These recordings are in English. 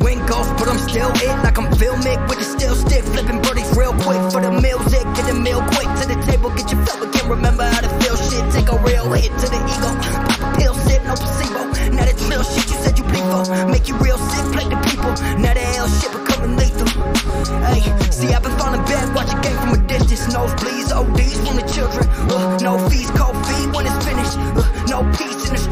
Win golf, but I'm still it like I'm filmic with the still stick. Flipping birdies real quick for the music. Get the meal quick to the table, get your fill, but can't remember how to feel shit. Take a real hit to the ego. Pop a pill, sip, no placebo. Now that's real shit you said you bleed for. Make you real sick, play the people. Now the hell shit becoming lethal. Hey, see, I've been falling back, watching game from a distance. Nosebleeds, ODs from the children. Uh, no fees, cold feet when it's finished. Uh, no peace in the streets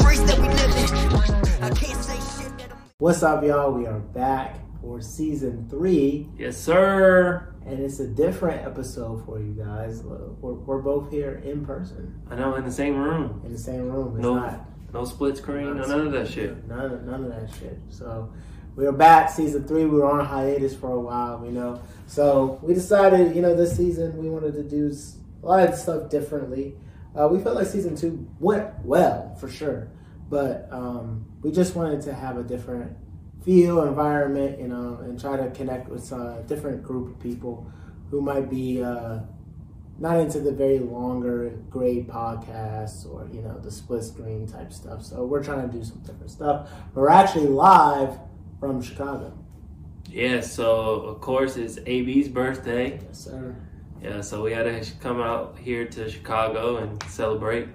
What's up, y'all? We are back for season three, Yes, sir. and it's a different episode for you guys. We're, we're both here in person I know in the same room. in the same room. It's No, not no split screen, no none of that shit. none of, none of that shit. So we are back, season three. We were on hiatus for a while, you know. So we decided, you know, this season we wanted to do a lot of stuff differently. Uh, we felt like season two went well for sure, but um, we just wanted to have a different feel, environment, you know, and try to connect with a different group of people who might be uh, not into the very longer grade podcasts or you know the split screen type stuff. So we're trying to do some different stuff. We're actually live from Chicago. Yeah, so of course it's AB's birthday. Yes, sir. Yeah, so we had to come out here to Chicago and celebrate.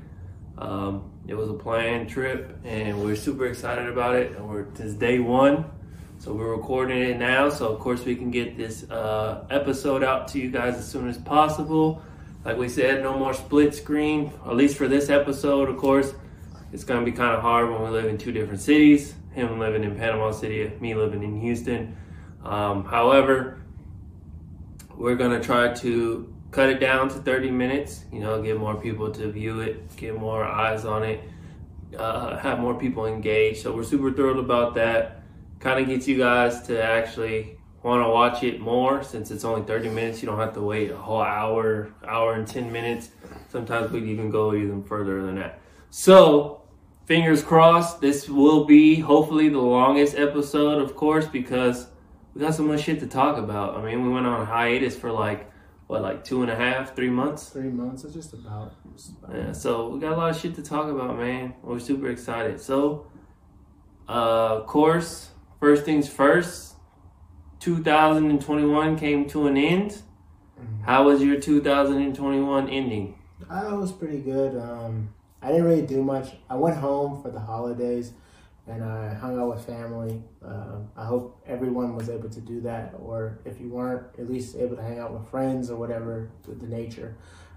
Um, it was a planned trip, and we're super excited about it. And we're this day one, so we're recording it now. So of course we can get this uh, episode out to you guys as soon as possible. Like we said, no more split screen. At least for this episode, of course, it's gonna be kind of hard when we live in two different cities. Him living in Panama City, me living in Houston. Um, however, we're gonna try to cut it down to 30 minutes you know get more people to view it get more eyes on it uh, have more people engaged. So we're super thrilled about that. Kind of gets you guys to actually want to watch it more since it's only 30 minutes. You don't have to wait a whole hour hour and 10 minutes. Sometimes we even go even further than that. So fingers crossed this will be hopefully the longest episode of course because we got so much shit to talk about. I mean, we went on hiatus for like what, like two and a half, three months. Three months. It's just about. just about- Yeah, so we got a lot of shit to talk about, man. We're super excited. So, uh, of course, first things first. 2021 came to an end. How was your 2021 ending? I was pretty good. Um, I didn't really do much. I went home for the holidays and I hung out with family. Uh, I hope everyone was able to do that, or if you weren't, at least able to hang out with friends or whatever with the nature.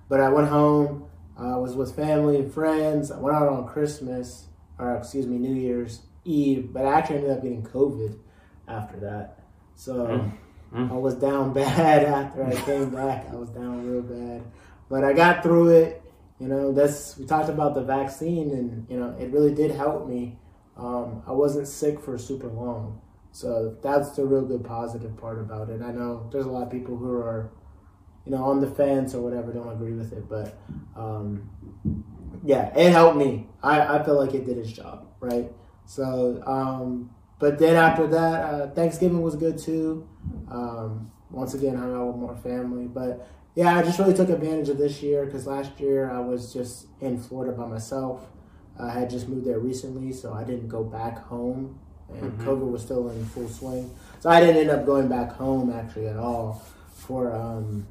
But I went home. I was with family and friends. I went out on Christmas, or excuse me, New Year's Eve. But I actually ended up getting COVID after that. So Mm. Mm. I was down bad after I came back. I was down real bad, but I got through it. You know, that's we talked about the vaccine, and you know, it really did help me. Um, I wasn't sick for super long, so that's the real good positive part about it. I know there's a lot of people who are, you know, on the fence or whatever, don't agree with it, but um, yeah, it helped me. I, I feel like it did its job, right? So, um, but then after that, uh, Thanksgiving was good too. Um, once again, hung out with more family, but yeah, I just really took advantage of this year because last year I was just in Florida by myself. I had just moved there recently, so I didn't go back home, and Mhm. COVID was still in full swing. So I didn't end up going back home actually at all for um,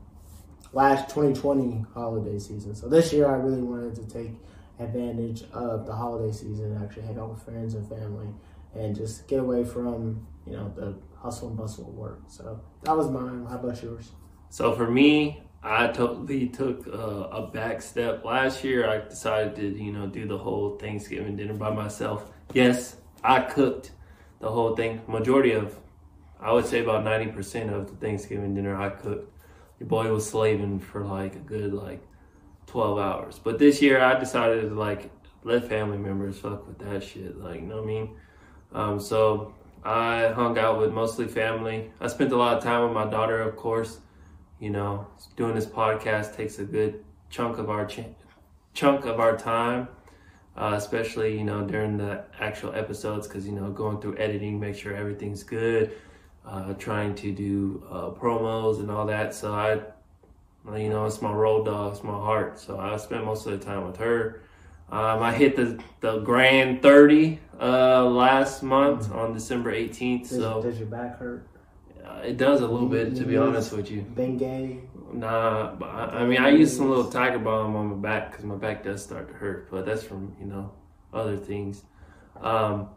last 2020 holiday season. So this year I really wanted to take advantage of the holiday season and actually hang out with friends and family and just get away from you know the hustle and bustle of work. So that was mine. How about yours? So for me, I totally took uh, a back step. Last year, I decided to, you know, do the whole Thanksgiving dinner by myself. Yes, I cooked the whole thing. Majority of, I would say about 90% of the Thanksgiving dinner I cooked. Your boy was slaving for like a good like 12 hours. But this year, I decided to like let family members fuck with that shit. Like, you know what I mean? Um, so I hung out with mostly family. I spent a lot of time with my daughter, of course you know doing this podcast takes a good chunk of our ch- chunk of our time uh, especially you know during the actual episodes because you know going through editing make sure everything's good uh, trying to do uh, promos and all that so i you know it's my road dog it's my heart so i spend most of the time with her Um, I hit the the grand thirty uh, last month on December eighteenth. Does, So does your back hurt? Uh, it does a little bit, to be honest with you. Bengay. Nah, but I, I mean, I use some little tiger balm on my back because my back does start to hurt, but that's from you know other things. Um,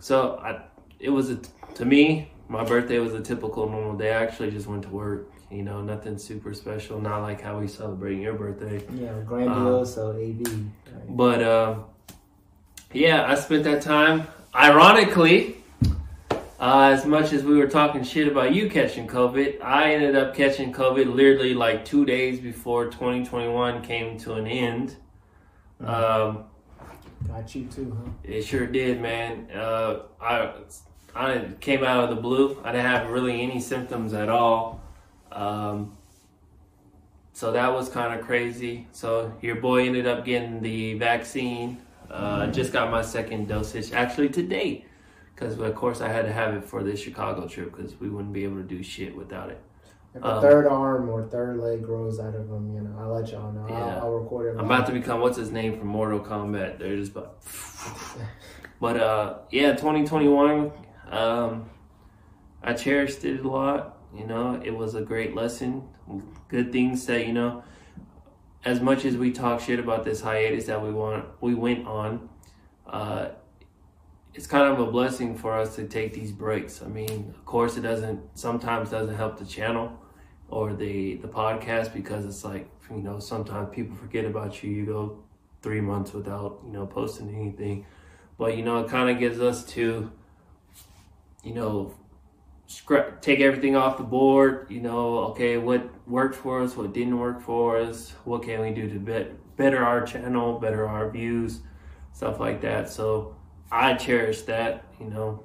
so I, it was a, to me, my birthday was a typical normal day. I actually just went to work. You know, nothing super special. Not like how we celebrating your birthday. Yeah, grandioso AV. Right. But um, yeah, I spent that time. Ironically, uh, as much as we were talking shit about you catching COVID, I ended up catching COVID literally like two days before 2021 came to an end. Um, Got you too, huh? it sure did, man. Uh, I I came out of the blue. I didn't have really any symptoms at all. Um, so that was kind of crazy. So your boy ended up getting the vaccine. Uh, I just got my second dosage actually today, because of course I had to have it for this Chicago trip because we wouldn't be able to do shit without it. If a Um, third arm or third leg grows out of them, you know, I'll let y'all know. Yeah. I'll, I'll record it. I'm about to become what's his name from Mortal Kombat. They're just about. But uh, yeah, 2021. Um, I cherished it a lot. You know, it was a great lesson. Good things that you know. As much as we talk shit about this hiatus that we want, we went on. Uh, it's kind of a blessing for us to take these breaks. I mean, of course, it doesn't sometimes doesn't help the channel or the the podcast because it's like you know sometimes people forget about you. You go three months without you know posting anything, but you know it kind of gives us to you know scrap take everything off the board. You know, okay, what worked for us, what didn't work for us, what can we do to bet, better our channel, better our views, stuff like that. So I cherish that, you know,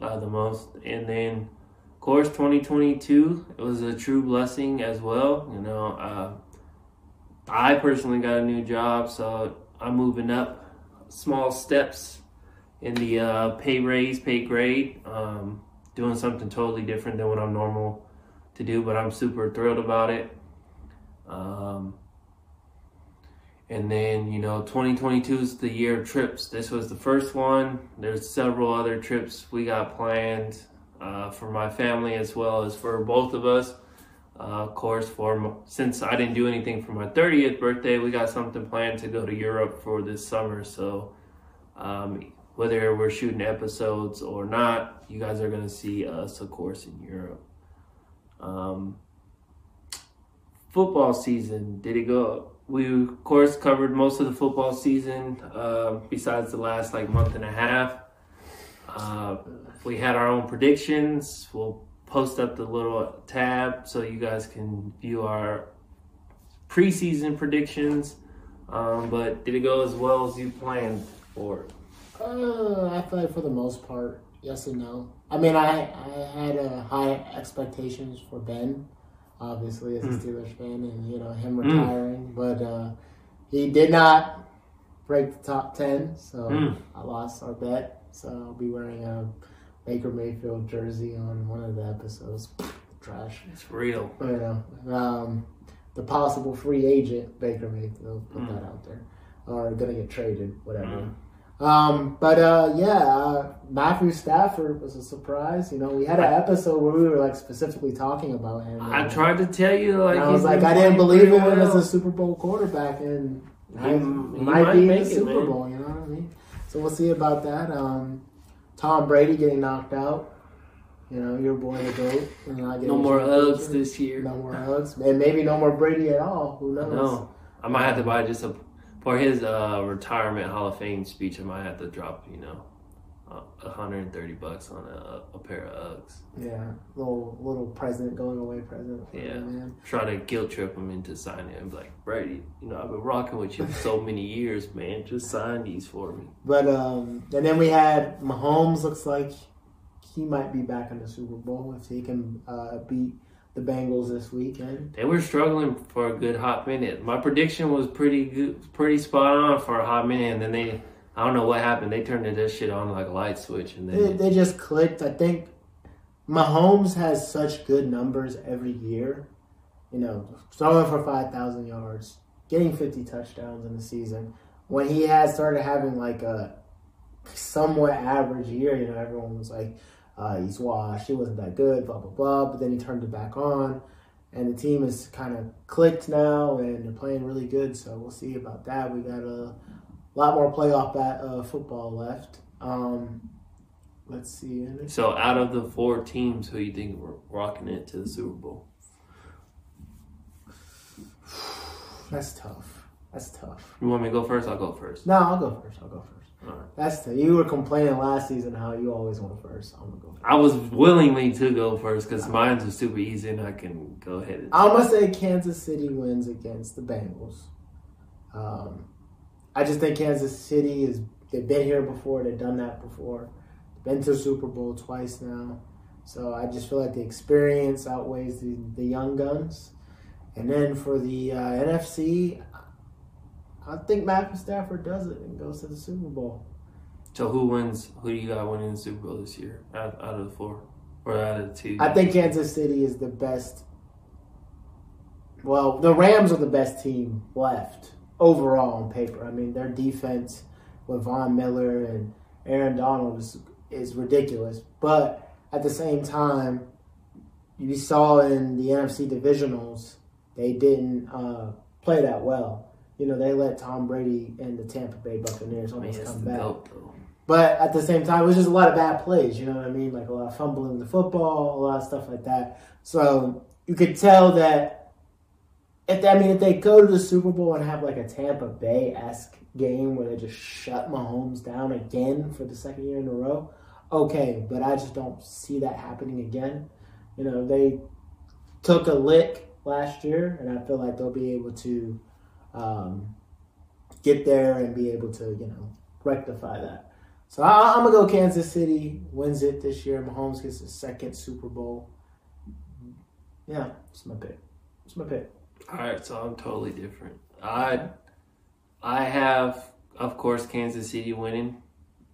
uh, the most. And then, of course, 2022 it was a true blessing as well. You know, uh, I personally got a new job, so I'm moving up small steps in the uh, pay raise, pay grade. Um, doing something totally different than what I'm normal to do, but I'm super thrilled about it. Um, and then, you know, 2022 is the year of trips. This was the first one. There's several other trips we got planned uh, for my family as well as for both of us. Uh, of course, for since I didn't do anything for my 30th birthday, we got something planned to go to Europe for this summer. So, um, whether we're shooting episodes or not, you guys are gonna see us, of course, in Europe. Um, football season, did it go? We of course covered most of the football season, uh, besides the last like month and a half. Uh, we had our own predictions. We'll post up the little tab so you guys can view our preseason predictions. Um, but did it go as well as you planned for? Uh, I feel like for the most part, yes and no. I mean, I I had uh, high expectations for Ben, obviously as a Mm. Steelers fan, and you know him Mm. retiring, but uh, he did not break the top ten, so Mm. I lost our bet. So I'll be wearing a Baker Mayfield jersey on one of the episodes. Trash, It's real. you know. Um, the possible free agent Baker Mayfield put Mm. that out there, or gonna get traded, whatever. Um, but uh, yeah, uh, Matthew Stafford was a surprise. You know, we had an episode where we were like specifically talking about him. I and- tried to tell you, like I was like, I didn't believe pretty him as a Super Bowl quarterback, and He- he, might, might be in the Super. Bowl. You know what I mean? So we'll see about that. Um, Tom Brady getting knocked out. You know, your boy the goat. and No more championship. this year. No more hugs, and maybe no more Brady at all. Who knows? No, I might have to buy just a for his uh, retirement Hall of Fame speech. I might have to drop you know a hundred and thirty bucks on a, a pair of Uggs. Yeah, little little present going away present. for Yeah. man. Try to guilt trip him into signing. it. I'm like Brady, you know I've been rocking with you for so many years, man. Just sign these for me. But um, and then we had Mahomes. Looks like he might be back in the Super Bowl if he can uh, beat the Bengals this weekend. They were struggling for a good hot minute. My prediction was pretty good, pretty spot on for a hot minute, and then they, I don't know what happened. They turned this shit on like a light switch, and They, they just clicked. I think Mahomes has such good numbers every year. You know, throwing for five thousand yards, getting fifty touchdowns in the season. when he had started having like a somewhat average year, you know, everyone was like, uh, he's washed, he wasn't that good, blah blah blah. But then he turned it back on, and the team is kind of clicked now, and they're playing really good. So we'll see about that. We got a lot more playoff bat, uh, football left. Um, let's see. So out of the four teams, who you think were rocking it to the Super Bowl? That's tough. That's tough. You want me to go first? I'll go first. No, I'll go first. I'll go first. Right. That's tough. You were complaining last season how you always went first. I'm gonna go first. I was willingly to go first because mine's was super easy and I can go ahead. And I'm gonna say Kansas City wins against the Bengals. Um, I just think Kansas City is they've been here before. They've done that before. Been to Super Bowl twice now. So I just feel like the experience outweighs the, the young guns. And then for the uh, NFC, I think Matthew Stafford does it and goes to the Super Bowl. so who wins? Who do you got winning the Super Bowl this year out, out of the four or out of the two? I think Kansas City is the best. Well, the Rams are the best team left overall on paper. I mean, their defense with Von Miller and Aaron Donald is, is ridiculous. But at the same time, you saw in the NFC divisionals, they didn't uh, play that well. You know, they let Tom Brady and the Tampa Bay Buccaneers I mean, almost come back. But at the same time, it was just a lot of bad plays. You know what I mean? Like a lot of fumbling the football, a lot of stuff like that. So you could tell that. If I mean, if they go to the Super Bowl and have like a Tampa Bay esque game where they just shut Mahomes down again for the second year in a row, okay. But I just don't see that happening again. You know, they took a lick last year, and I feel like they'll be able to um, get there and be able to, you know, rectify that. So I, I'm gonna go Kansas City wins it this year. Mahomes gets his second Super Bowl. Yeah, it's my pick. It's my pick. All right, so I'm totally different. I I have, of course, Kansas City winning.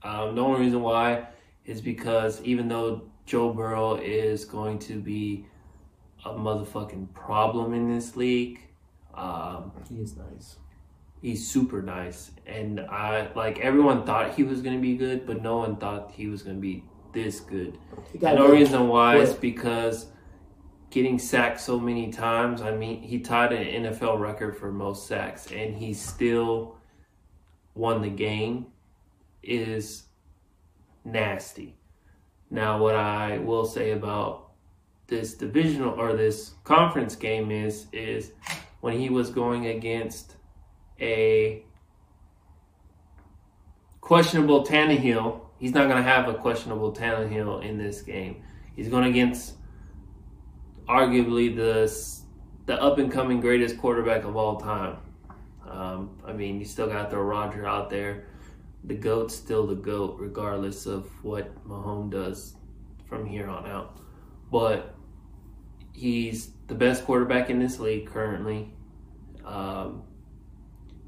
Um, the only reason why is because even though Joe Burrow is going to be a motherfucking problem in this league, um, He is nice. he's super nice, and I like everyone thought he was gonna be good, but no one thought he was gonna be this good. No got And the good. reason why is because getting sacked so many times. I mean, he tied an NFL record for most sacks, and he still won the game. Is nasty. Now, what I will say about this divisional or this conference game is is when he was going against a questionable Tannehill. He's not going to have a questionable Tannehill in this game. He's going against arguably the the up and coming greatest quarterback of all time. Um, I mean, you still got to throw Roger out there. The goat's still the goat, regardless of what Mahomes does from here on out. But he's the best quarterback in this league currently. Um,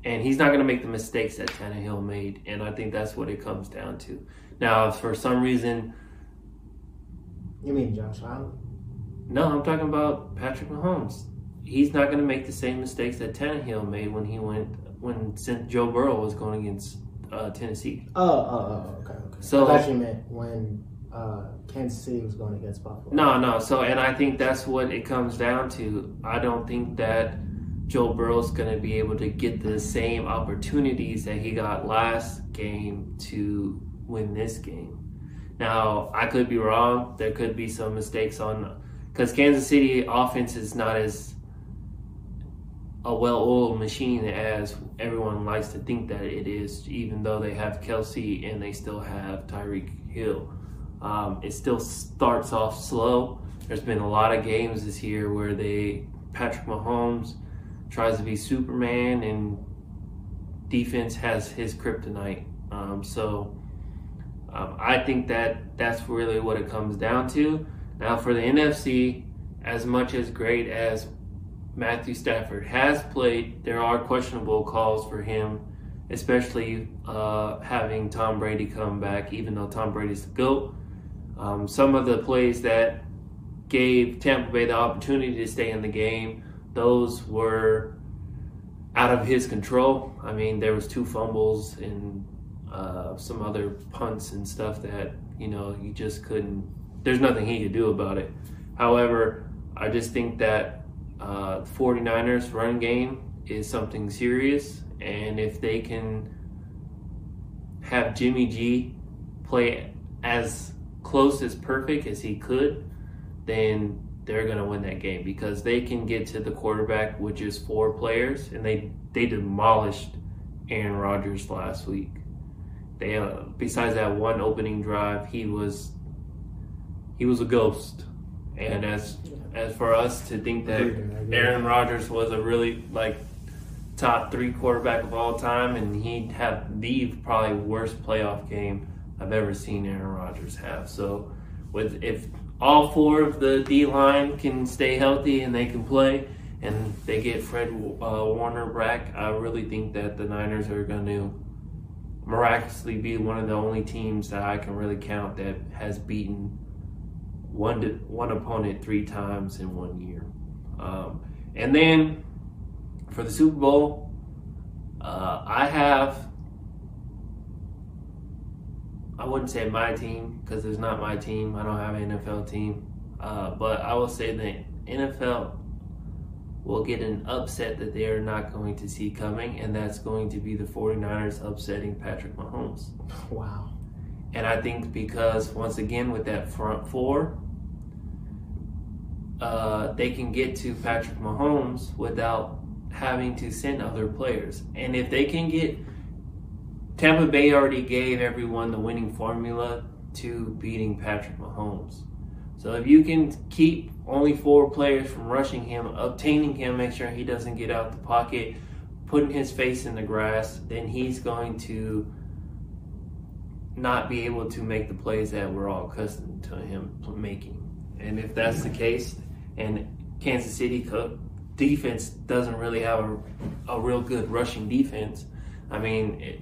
and he's not going to make the mistakes that Tannehill made, and I think that's what it comes down to. Now, if for some reason, You mean Josh Allen? no, I'm talking about Patrick Mahomes. He's not going to make the same mistakes that Tannehill made when he went when Joe Burrow was going against uh, Tennessee. Oh, oh, oh, okay, okay. So- I thought you meant when uh, Kansas City was going against Buffalo. No, no. So, and I think that's what it comes down to. I don't think that Joe Burrow's going to be able to get the same opportunities that he got last game to win this game. Now, I could be wrong. There could be some mistakes on because Kansas City offense is not as a well-oiled machine as everyone likes to think that it is. Even though they have Kelce and they still have Tyreek Hill. Um, it still starts off slow. There's been a lot of games this year where they Patrick Mahomes tries to be Superman and defense has his kryptonite. Um, so um, I think that that's really what it comes down to. Now for the NFC, as much as great as Matthew Stafford has played, there are questionable calls for him, especially uh, having Tom Brady come back, even though Tom Brady's the GOAT. Um, some of the plays that gave Tampa Bay the opportunity to stay in the game, those were out of his control. I mean, there was two fumbles and uh, some other punts and stuff that you know you just couldn't. There's nothing he could do about it. However, I just think that uh, 49ers run game is something serious, and if they can have Jimmy G play as close as perfect as he could, then they're going to win that game because they can get to the quarterback, which is four players, and they they demolished Aaron Rodgers last week. They uh, besides that one opening drive, he was he was a ghost. And as as for us to think that Aaron Rodgers was a really like top three quarterback of all time, and he'd have the probably worst playoff game I've ever seen Aaron Rodgers have. So, with if all four of the D line can stay healthy and they can play, and they get Fred uh, Warner back, I really think that the Niners are going to miraculously be one of the only teams that I can really count that has beaten one one opponent three times in one year. Um, and then for the Super Bowl, uh, I have. I wouldn't say my team because it's not my team. I don't have an NFL team. Uh, but I will say the NFL will get an upset that they are not going to see coming, and that's going to be the 49ers upsetting Patrick Mahomes. Wow. And I think because, once again, with that front four, uh, they can get to Patrick Mahomes without having to send other players. And if they can get Tampa Bay already gave everyone the winning formula to beating Patrick Mahomes. So if you can keep only four players from rushing him, obtaining him, make sure he doesn't get out the pocket, putting his face in the grass, then he's going to not be able to make the plays that we're all accustomed to him making. And if that's the case, and Kansas City defense doesn't really have a, a real good rushing defense. I mean, it,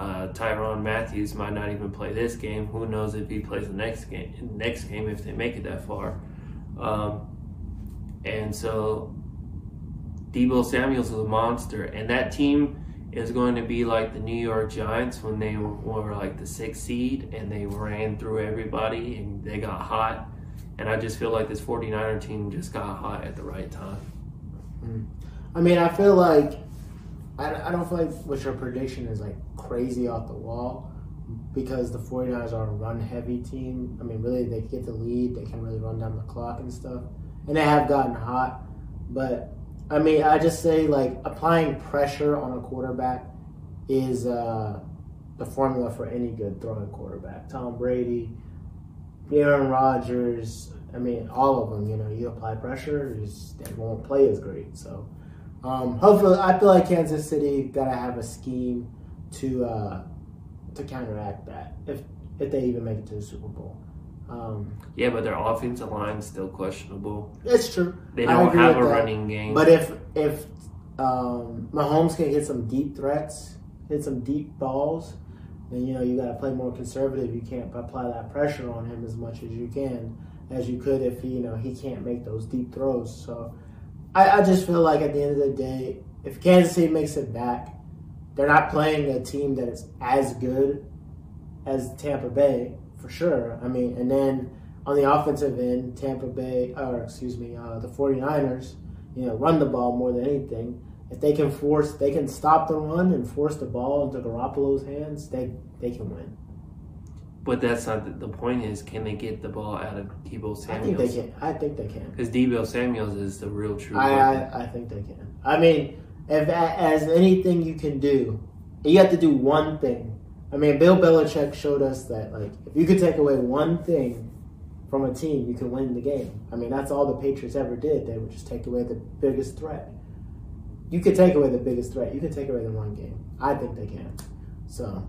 uh, Tyrann Mathieu might not even play this game. Who knows if he plays the next game? Next game, if they make it that far. Um, and so, Deebo Samuel's is a monster, and that team is going to be like the New York Giants when they were, like the sixth seed and they ran through everybody and they got hot. And I just feel like this 49er team just got hot at the right time. Mm. I mean, I feel like I, I don't feel like what your prediction is like crazy off the wall because the 49ers are a run heavy team. I mean, really, they get the lead, they can really run down the clock and stuff. And they have gotten hot. But, I mean, I just say like applying pressure on a quarterback is uh, the formula for any good throwing quarterback. Tom Brady, Aaron Rodgers, I mean, all of them, you know, you apply pressure, they won't play as great. So, um, hopefully, I feel like Kansas City gotta have a scheme to uh, to counteract that if if they even make it to the Super Bowl. Um, yeah, but their offensive line's still questionable. It's true. They don't have a that. running game. But if if um, Mahomes can hit some deep threats, hit some deep balls, then you know you got to play more conservative. You can't apply that pressure on him as much as you can as you could if you know he can't make those deep throws. So I, I just feel like at the end of the day, if Kansas City makes it back, they're not playing a team that is as good as Tampa Bay for sure. I mean, and then on the offensive end, Tampa Bay, or excuse me, uh, the 49ers, you know, run the ball more than anything. If they can force, they can stop the run and force the ball into Garoppolo's hands, they they can win. But that's not the, the, point. Is can they get the ball out of Deebo Samuels? I think they can. I think they can. Because Deebo Samuels is the real true. I, I, I think they can. I mean, if as anything you can do, you have to do one thing. I mean, Bill Belichick showed us that like if you could take away one thing from a team, you can win the game. I mean, that's all the Patriots ever did. They would just take away the biggest threat. You could take away the biggest threat. You could take away the one game. I think they can. So.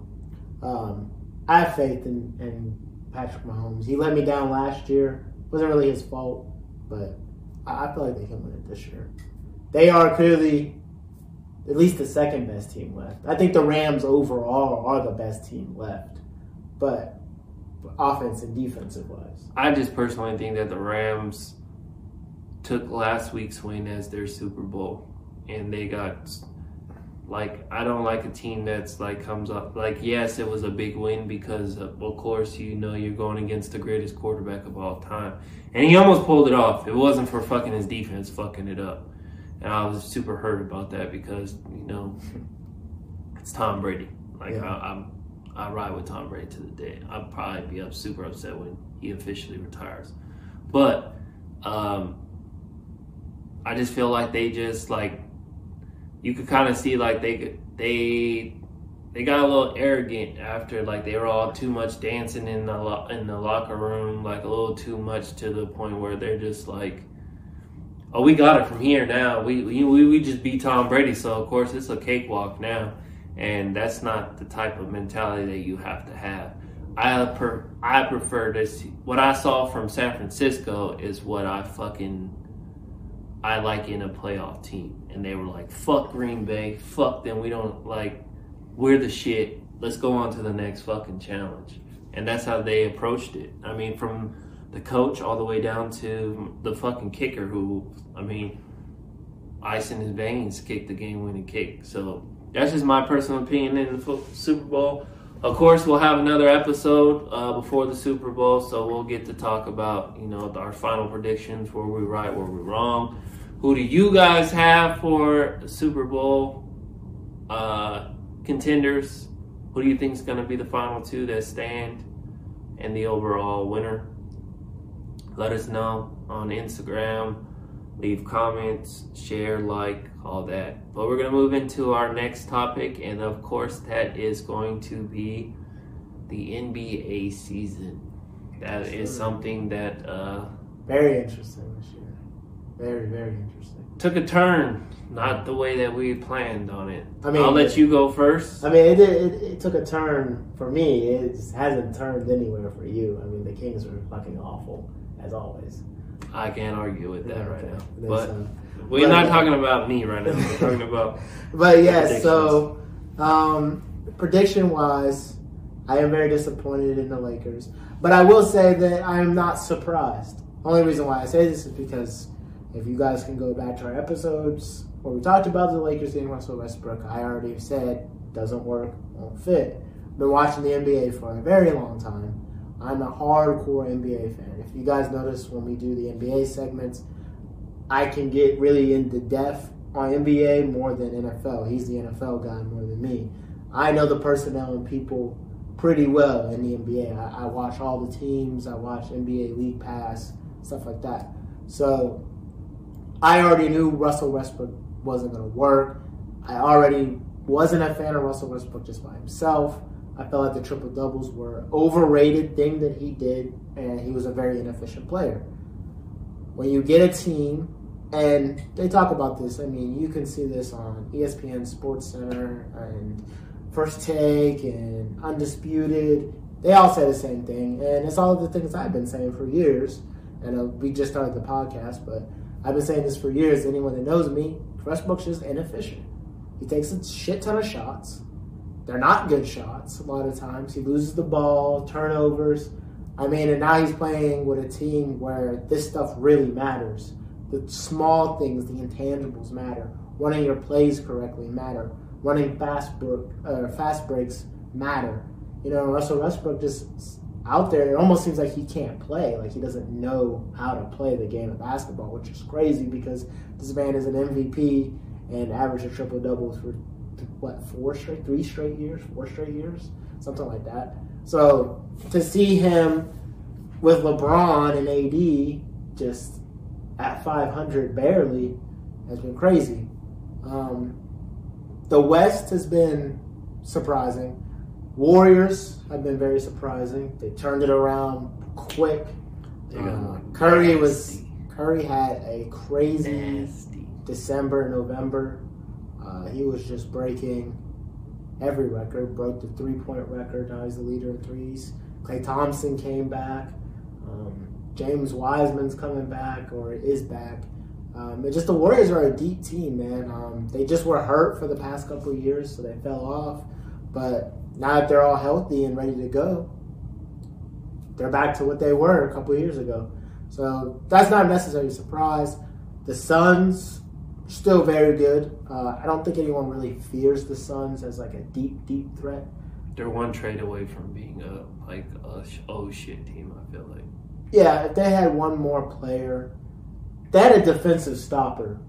Um, I have faith in, in Patrick Mahomes. He let me down last year. wasn't really his fault, but I, I feel like they can win it this year. They are clearly at least the second best team left. I think the Rams overall are the best team left, but offense and defensive wise. I just personally think that the Rams took last week's win as their Super Bowl, and they got Like I don't like a team that's like comes up like yes, it was a big win because of, of course you know you're going against the greatest quarterback of all time, and he almost pulled it off. It wasn't for fucking his defense fucking it up, and I was super hurt about that because you know it's Tom Brady. Like Yeah. I, I'm, I ride with Tom Brady to the day. I'll probably be up super upset when he officially retires, but um, I just feel like they just like you could kind of see like they they they got a little arrogant after like they were all too much dancing in the lo- in the locker room like a little too much to the point where they're just like oh we got it from here now. We we we, just beat Tom Brady so of course it's a cakewalk now. And that's not the type of mentality that you have to have. I per I prefer this what I saw from San Francisco is what I fucking I like in a playoff team. And they were like, fuck Green Bay, fuck them. We don't like, we're the shit. Let's go on to the next fucking challenge. And that's how they approached it. I mean, from the coach all the way down to the fucking kicker who, I mean, ice in his veins kicked the game winning kick. So that's just my personal opinion in the Super Bowl. Of course, we'll have another episode uh, before the Super Bowl, so we'll get to talk about you know our final predictions, where we right, where we wrong. Who do you guys have for Super Bowl uh, contenders? Who do you think is going to be the final two that stand and the overall winner? Let us know on Instagram. Leave comments, share, like, all that. But we're going to move into our next topic, and of course, that is going to be the NBA season. That is something that uh, Very interesting this year. Very, very interesting. took a turn, not the way that we planned on it. I mean- I'll let you go first. I mean, it, it, it took a turn for me. It hasn't turned anywhere for you. I mean, the Kings are fucking awful, as always. I can't argue with that right Okay. now. That's, But uh, we're but- not talking about me right now. We're talking about But yeah, so um, prediction wise, I am very disappointed in the Lakers. But I will say that I am not surprised. Only reason why I say this is because if you guys can go back to our episodes where we talked about the Lakers getting Russell Westbrook, I already said doesn't work, won't fit. Been watching the NBA for a very long time. I'm a hardcore NBA fan. If you guys notice when we do the NBA segments, I can get really into depth on NBA more than NFL. He's the NFL guy more than me. I know the personnel and people pretty well in the NBA. I, I watch all the teams. I watch NBA League Pass, stuff like that. So I already knew Russell Westbrook wasn't going to work. I already wasn't a fan of Russell Westbrook just by himself. I felt like the triple doubles were overrated thing that he did, and he was a very inefficient player. When you get a team, and they talk about this, I mean, you can see this on ESPN Sports Center and First Take and Undisputed. They all say the same thing, and it's all the things I've been saying for years. And we just started the podcast, but I've been saying this for years. Anyone that knows me, Westbrook's just inefficient. He takes a shit ton of shots. They're not good shots a lot of times. He loses the ball, turnovers. I mean, and now he's playing with a team where this stuff really matters. The small things, the intangibles matter. Running your plays correctly matter. Running fast break, uh, fast breaks matter. You know, Russell Westbrook just out there. It almost seems like he can't play. Like he doesn't know how to play the game of basketball, which is crazy because this man is an MVP and averaged a triple doubles for what four straight, three straight years, four straight years, something like that. So to see him with LeBron and AD just at 500 barely has been crazy. Um, the West has been surprising. Warriors have been very surprising. They turned it around quick. They got Uh, Curry was. Curry had a crazy nasty. December, November. Uh, he was just breaking every record. Broke the three point record. Now he's the leader in threes. Klay Thompson came back. Um, James Wiseman's coming back or is back. Um, just the Warriors are a deep team, man. Um, they just were hurt for the past couple of years, so they fell off. But now that they're all healthy and ready to go, they're back to what they were a couple years ago. So that's not necessarily a surprise. The Suns still very good. Uh, I don't think anyone really fears the Suns as like a deep, deep threat. They're one trade away from being a like a sh- oh shit team. I feel like. Yeah, if they had one more player, they had a defensive stopper,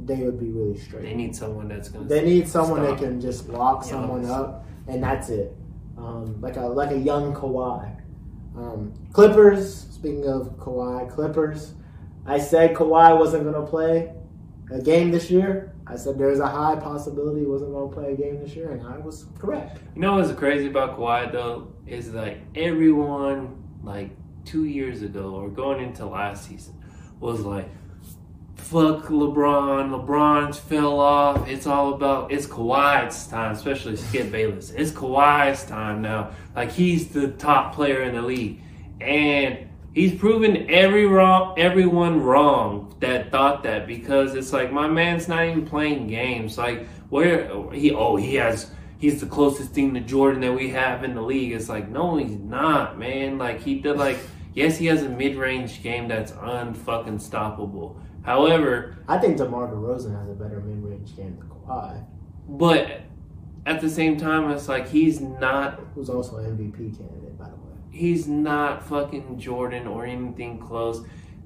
they would be really straight. They need someone that's gonna. They need someone that can just lock someone up, and that's it. Um, like a like a young Kawhi. Um, Clippers. Speaking of Kawhi, Clippers. I said Kawhi wasn't going to play a game this year. I said there's a high possibility he wasn't going to play a game this year, and I was correct. You know what's crazy about Kawhi though is like everyone like two years ago or going into last season was like, "Fuck LeBron, LeBron's fell off. It's all about it's Kawhi's time, especially Skip Bayless. It's Kawhi's time now. Like he's the top player in the league, and he's proven every wrong, everyone wrong that thought that because it's like my man's not even playing games. Like where he oh he has he's the closest thing to Jordan that we have in the league. It's like no he's not man. Like he did like yes he has a mid range game that's unfucking stoppable. However, I think DeMar DeRozan has a better mid-range game than Kawhi, but at the same time it's like he's not who's also an MVP candidate, by the way. he's not fucking Jordan or anything close.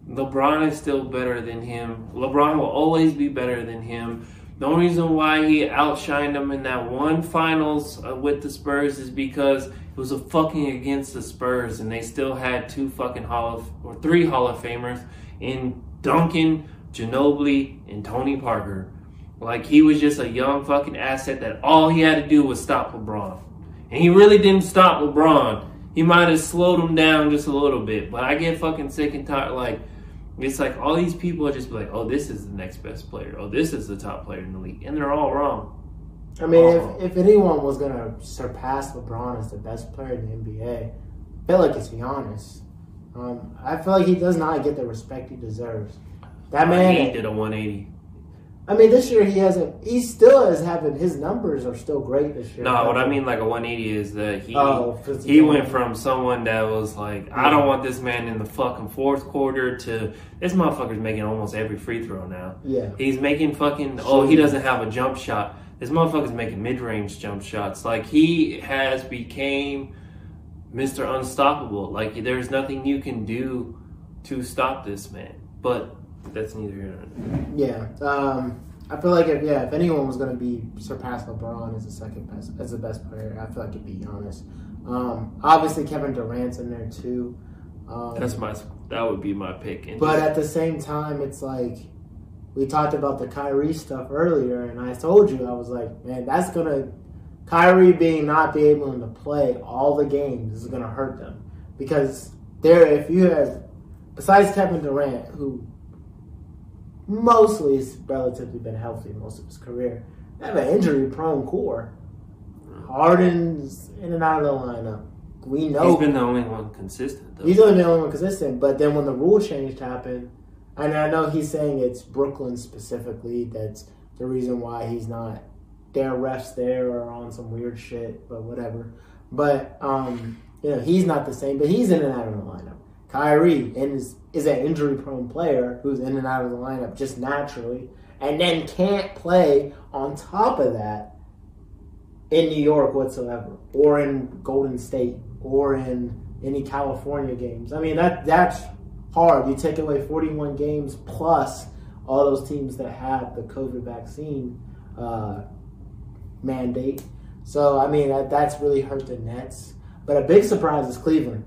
LeBron is still better than him. LeBron will always be better than him. The only reason why he outshined him in that one finals uh, with the Spurs is because it was a fucking against the Spurs, and they still had two fucking Hall of or three Hall of Famers in Duncan, Ginobili, and Tony Parker. Like he was just a young fucking asset that all he had to do was stop LeBron. And he really didn't stop LeBron. He might have slowed him down just a little bit. But I get fucking sick and tired. Like, it's like all these people are just like, oh, this is the next best player. Oh, this is the top player in the league. And they're all wrong. I mean, if, if anyone was going to surpass LeBron as the best player in the NBA, I feel like it's Giannis. Um, I feel like he does not get the respect he deserves. That he man, did a 180. I mean, this year he hasn't. He still is having his numbers are still great this year. No, what I mean like a 180 is that he Oh, he went from someone that was like, I don't want this man in the fucking fourth quarter to this motherfucker's making almost every free throw now. Yeah, He's making fucking. Oh, he doesn't have a jump shot. This motherfucker's making mid-range jump shots. Like he has became Mr. Unstoppable. Like there's nothing you can do to stop this man. But that's neither here nor there. yeah. Um, I feel like if yeah, if anyone was going to be surpass LeBron as the second best as the best player, I feel like it'd be Giannis. Um, obviously, Kevin Durant's in there too. Um, That's my. That would be my pick. And But at the same time, it's like we talked about the Kyrie stuff earlier, and I told you I was like, man, that's gonna Kyrie being not be able to play all the games is gonna hurt them because there, if you have besides Kevin Durant, who mostly has relatively been healthy most of his career, they have an injury-prone core. Harden's in and out of the lineup. We know he's been the only one consistent though. He's only the only one consistent. But then when the rule change happened, and I know he's saying it's Brooklyn specifically that's the reason why he's not. Their refs there are on some weird shit, but whatever. But um, you know he's not the same. But he's in and out of the lineup. Kyrie is is an injury prone player who's in and out of the lineup just naturally, and then can't play on top of that in New York whatsoever, or in Golden State, or in any California games. I mean that that's hard. You take away 41 games plus all those teams that have the COVID vaccine uh, mandate. So I mean that, that's really hurt the Nets. But a big surprise is Cleveland.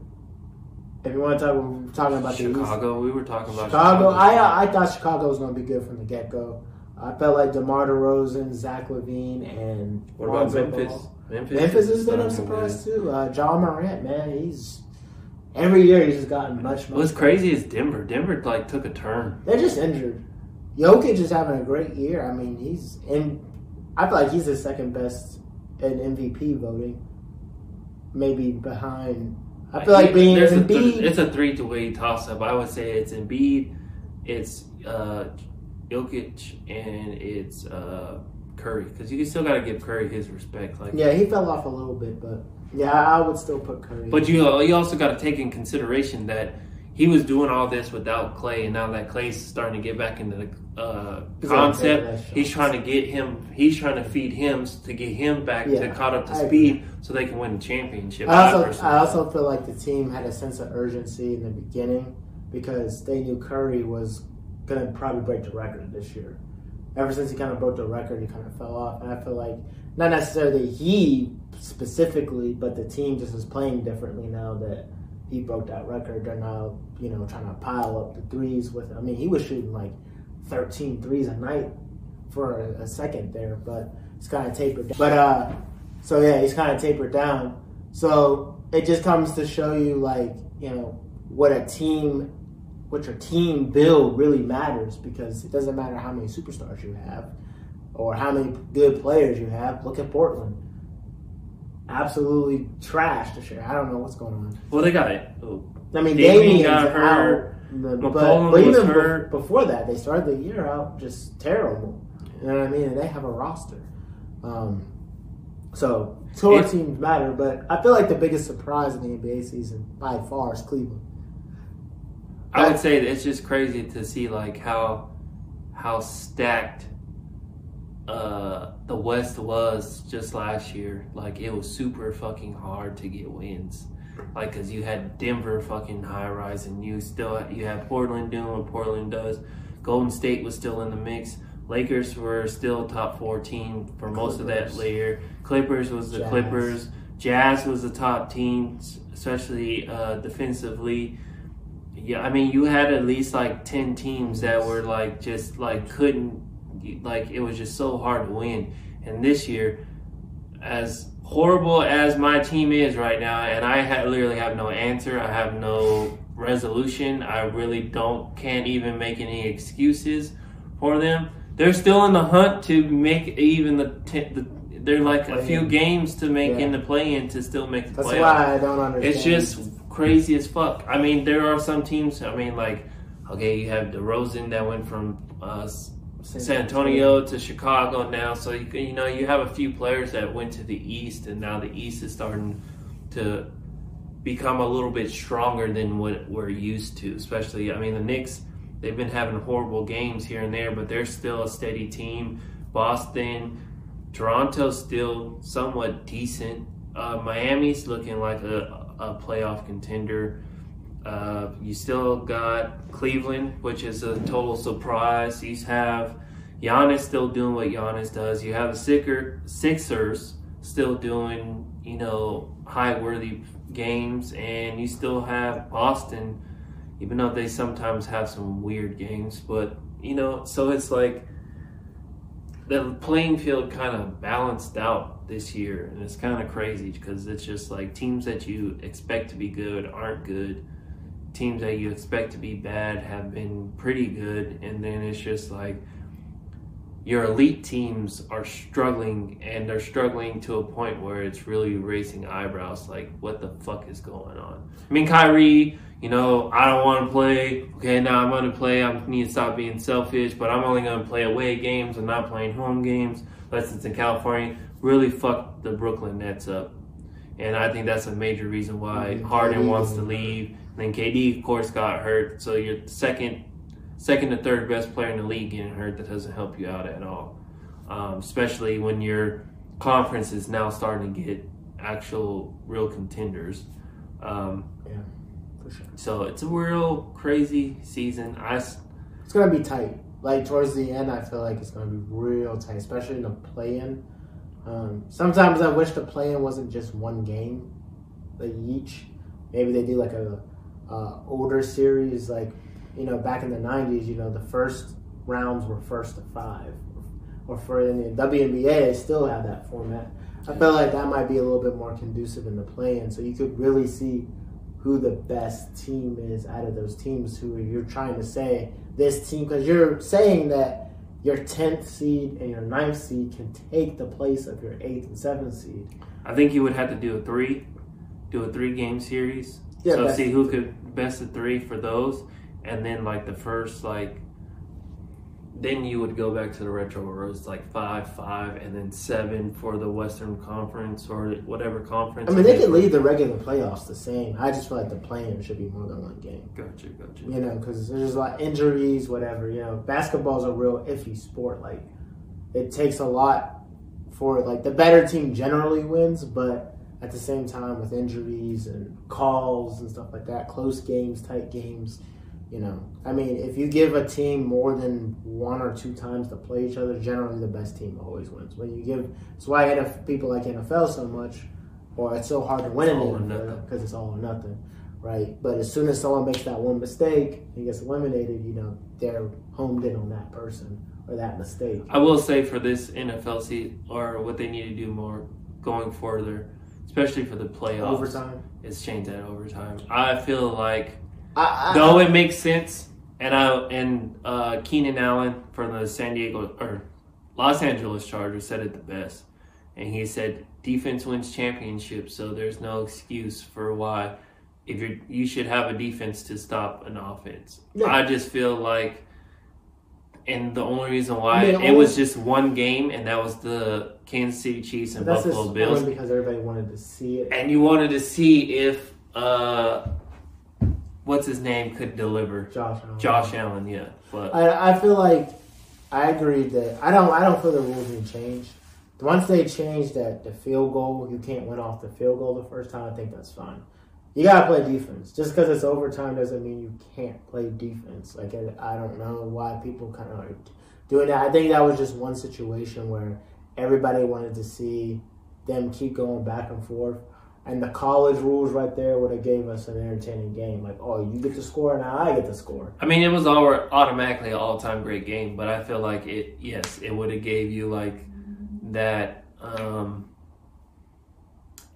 If you want to talk, we're talking about the Chicago. We were talking about Chicago. I I thought Chicago was going to be good from the get go. I felt like DeMar DeRozan, Zach LaVine, and What about Lonzo Memphis? Ball. Memphis, Memphis has been a surprise too. Uh, Ja Morant, man, he's every year he's just gotten much. much What's better. crazy is Denver. Denver like took a turn. They're just injured. Jokic is having a great year. I mean, he's in. I feel like he's the second best in MVP voting. Maybe behind. I feel like being There's a th- it's a three to way toss up. I would say it's Embiid, it's uh, Jokic, and it's uh, Curry because you still got to give Curry his respect. Like, yeah, he fell off a little bit, but yeah, I I would still put Curry. but you you also got to take in consideration that he was doing all this without Klay, and now that Klay's starting to get back into the uh, He's gonna take concept, he's trying to get him. He's trying to feed him to get him back to Yeah, caught up to I speed, so they can win the championship. I also, I also feel like the team had a sense of urgency in the beginning because they knew Curry was going to probably break the record this year. Ever since he kind of broke the record, he kind of fell off. And I feel like, not necessarily he specifically, but the team just is playing differently now that he broke that record. They're now, you know, trying to pile up the threes with, I mean, he was shooting like 13 threes a night for a, a second there, but it's kind of tapered down. But, uh, so yeah, he's kind of tapered down. So it just comes to show you, like, you know, what a team, what your team build really matters because it doesn't matter how many superstars you have or how many good players you have. Look at Portland. Absolutely trash this year. I don't know what's going on. Well, they got it. Oh, I mean, Damian's got hurt. But, McCollum but was even hurt. before that, they started the year out just terrible. You know what I mean? And they have a roster. Um, so tour It- teams matter, but I feel like the biggest surprise in the NBA season by far is Cleveland. I would say that it's just crazy to see like how how stacked uh, the West was just last year. Like it was super fucking hard to get wins. Like because you had Denver fucking high rise, and you still you had Portland doing what Portland does. Golden State was still in the mix. Lakers were still top four team for most of that layer. Clippers was the Jazz. Clippers. Jazz was the top team, especially uh, defensively. Yeah, I mean, you had at least like ten teams that were like just like couldn't like it was just so hard to win. And this year, as horrible as my team is right now, and I ha- literally have no answer, I have no resolution. I really don't can't even make any excuses for them. They're still in the hunt to make even the, t- the they're like a few Play-in. games to make Yeah. in the play in to still make the play. That's why I don't understand. It's just crazy as fuck. I mean, there are some teams. I mean, like, okay, you have DeRozan that went from uh, S- San Antonio to Chicago now. So you you know you have a few players that went to the East, and now the East is starting to become a little bit stronger than what we're used to. Especially, I mean, the Knicks. They've been having horrible games here and there, but they're still a steady team. Boston, Toronto's still somewhat decent. Uh, Miami's looking like a, a playoff contender. Uh, you still got Cleveland, which is a total surprise. You have Giannis still doing what Giannis does. You have the Sicker, Sixers still doing, you know, high worthy games. And you still have Boston, even though they sometimes have some weird games. But, you know, so it's like the playing field kind of balanced out this year, and it's kind of crazy because it's just like teams that you expect to be good aren't good. Teams that you expect to be bad have been pretty good, and then it's just like your elite teams are struggling, and they're struggling to a point where it's really raising eyebrows. Like, what the fuck is going on? I mean, Kyrie, you know, I don't want to play. Okay, now I'm going to play. I need to stop being selfish, but I'm only going to play away games and not playing home games unless it's in California. Really fucked the Brooklyn Nets up. And I think that's a major reason why Mhm. Harden wants to leave. Then KD, of course, got hurt. So you're second, second to third best player in the league getting hurt. That doesn't help you out at all. Um, especially when your conference is now starting to get actual real contenders. Um, Yeah, for sure. so it's a real crazy season. I It's gonna be tight. Like towards the end, I feel like it's gonna be real tight, especially in the play-in. Um, sometimes I wish the play-in wasn't just one game, like each. Maybe they do like a uh, older series, like you know, back in the '90s. You know, the first rounds were first to five, or for in the WNBA, they still have that format. I feel like that might be a little bit more conducive in the play-in, so you could really see who the best team is out of those teams who you're trying to say this team because you're saying that your 10th seed and your 9th seed can take the place of your 8th and 7th seed. I think you would have to do a three, do a three game series. Yeah, so see who could best of three for those, and then like the first like then you would go back to the retro where it was like five, five, and then seven for the Western Conference or whatever conference. I mean, they could leave the regular playoffs the same. I just feel like the playing should be more than one game. Gotcha, gotcha. You know, because there's a lot of injuries, whatever. You know, basketball's a real iffy sport. Like, it takes a lot for like the better team generally wins, but at the same time with injuries and calls and stuff like that, close games, tight games. You know, I mean, if you give a team more than one or two times to play each other, generally the best team always wins. When you give, that's why NFL, people like NFL so much, or it's so hard to win in NFL because it's all or nothing, right? But as soon as someone makes that one mistake and gets eliminated, you know, they're homed in on that person or that mistake. I will say for this NFL season, or what they need to do more going further, especially for the playoffs, Overtime. It's changed that overtime. I feel like I, I, though it makes sense, and I and uh, Keenan Allen from the San Diego or Los Angeles Chargers said it the best, and he said defense wins championships, so there's no excuse for why if you you should have a defense to stop an offense. Yeah. I just feel like. And the only reason why I mean, it only- was just one game, and that was the Kansas City Chiefs and that's Buffalo Bills. because everybody wanted to see it. and you wanted to see if uh, what's his name could deliver. Josh. Allen. Josh Allen, yeah, but I, I feel like I agree that I don't I don't feel the rules need to change. Once they change that the field goal, you can't win off the field goal the first time. I think that's fine. You gotta play defense. Just because it's overtime doesn't mean you can't play defense. Like I, I don't know why people kind of are doing that. I think that was just one situation where everybody wanted to see them keep going back and forth. And the college rules right there would have gave us an entertaining game. Like, oh, you get to score, now I get to score. I mean, it was all automatically an all-time great game. But I feel like it, yes, it would have gave you like that um,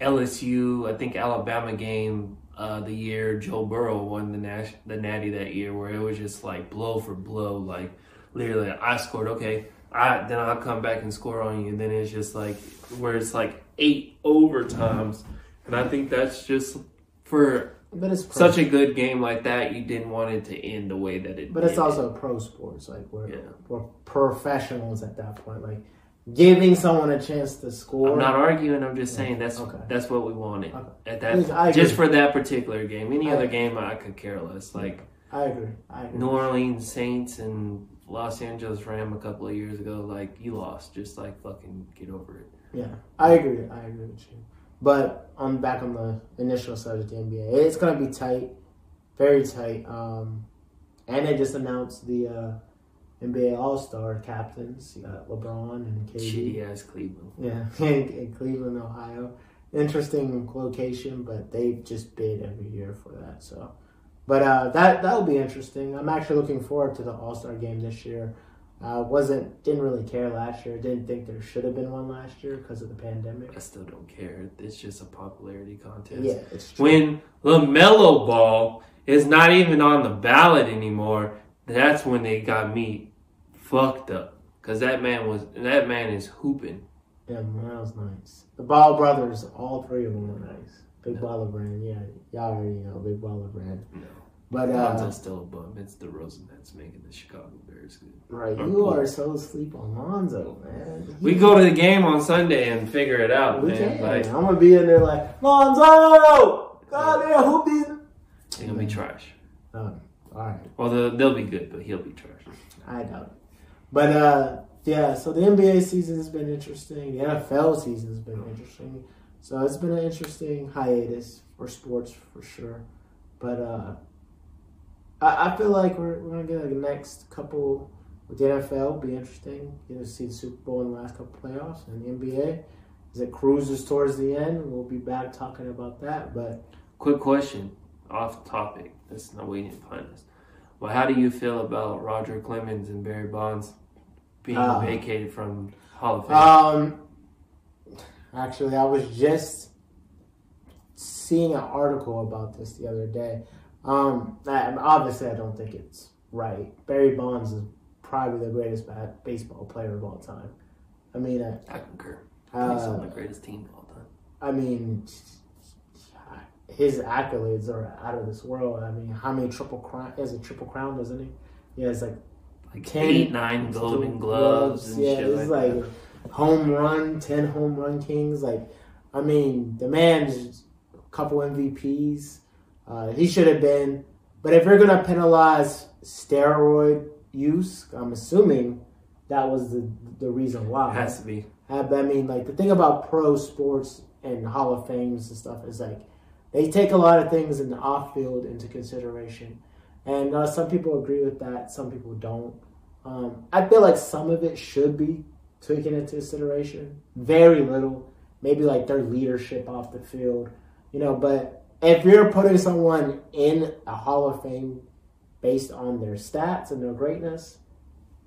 LSU, I think Alabama game uh, the year Joe Burrow won the Nash, the Natty that year, where it was just like blow for blow, like literally, I scored, okay, I then I'll come back and score on you, and then it's just like where it's like eight overtimes, and I think that's just for But it's pro- such a good game like that, you didn't want it to end the way that it. But it's did. also pro sports. Like we're Yeah. we're professionals at that point. Like giving someone a chance to score. I'm not arguing. I'm just saying that's Okay. that's what we wanted Okay. at I that agree. just for that particular game. Any I- other game, I could care less. Like I agree. I agree. New Orleans Saints and Los Angeles Ram a couple of years ago. Like you lost, just like fucking get over it. Yeah, I agree. I agree with you. But I'm back on the initial side of the NBA. It's gonna be tight, very tight. Um, and they just announced the uh, NBA All Star captains. You got LeBron and KD. Shitty ass Cleveland. Yeah, in, Cleveland, Ohio. Interesting location, but they just bid every year for that. So, but uh, that that'll be interesting. I'm actually looking forward to the All Star game this year. Uh, wasn't didn't really care last year. Didn't think there should have been one last year because of the pandemic. I still don't care. It's just a popularity contest. Yeah, it's true. When LaMelo Ball is not even on the ballot anymore, that's when they got me fucked up. Cause that man was that man is hooping. yeah, was nice. The Ball brothers, all three of them were nice. Big Baller Brand, yeah, y'all already know Big Baller Brand. No. But uh, Lonzo's still a bum. It's DeRozan that's making the Chicago Bears good. right, you are so asleep on Lonzo, man. We go to the game on Sunday and figure it out, We man. can. Like I'm gonna be in there like Lonzo. God damn, who these? it's gonna be trash. Oh, all right, Well, they'll, they'll be good, but he'll be trash. I doubt it. But uh, yeah. So the NBA season has been interesting. The NFL season has been interesting. So it's been an interesting hiatus for sports for sure. But uh, I, I feel like we're, we're gonna get the next couple with the NFL. Be interesting. Get to see the Super Bowl in the last couple playoffs and the NBA. As it cruises towards the end, we'll be back talking about that. But Quick question, off topic. That's not waiting to find this. Well, how do you feel about Roger Clemens and Barry Bonds being Ah. vacated from Hall of Fame? Um, actually, I was just seeing an article about this the other day. Um, I, obviously, I don't think it's right. Barry Bonds is probably the greatest ba- baseball player of all time. I mean, uh, I concur. uh, He's on the greatest team of all time. I mean, his accolades are out of this world. I mean, how many triple crown? He has a triple crown, doesn't he? He has like like Ten eight, nine golden gloves, and yeah, shit it's like, like home run, ten home run kings. Like, I mean, the man's a couple MVPs. Uh, he should have been. But if you're gonna penalize steroid use, I'm assuming that was the the reason why. It Has to be. Uh, I mean, like the thing about pro sports and Hall of Fames and stuff is like they take a lot of things in the off field into consideration, and uh, some people agree with that, some people don't. Um, I feel like some of it should be taken into consideration. Very little, maybe like their leadership off the field, you know. But if you're putting someone in a Hall of Fame based on their stats and their greatness,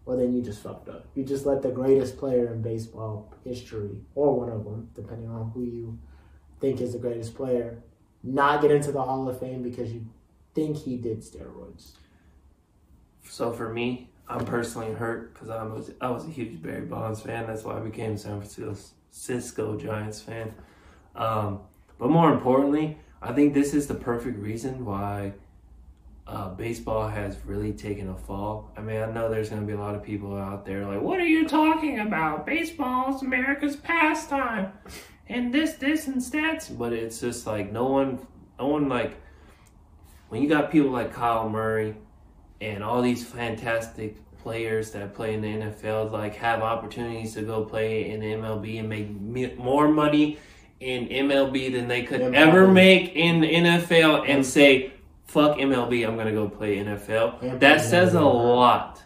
well, then you just fucked up. You just let the greatest player in baseball history, or one of them, depending on who you think is the greatest player, not get into the Hall of Fame because you think he did steroids. So for me, I'm personally hurt because I was I was a huge Barry Bonds fan. That's why I became a San Francisco Giants fan. Um, but more importantly, I think this is the perfect reason why uh, baseball has really taken a fall. I mean, I know there's going to be a lot of people out there like, "What are you talking about? Baseball is America's pastime, and this, this, and stats." But it's just like no one, no one like when you got people like Kyler Murray and all these fantastic players that play in the NFL like have opportunities to go play in the MLB and make more money in MLB than they could MLB. ever make in the NFL and say fuck MLB I'm going to go play NFL. And That says a lot.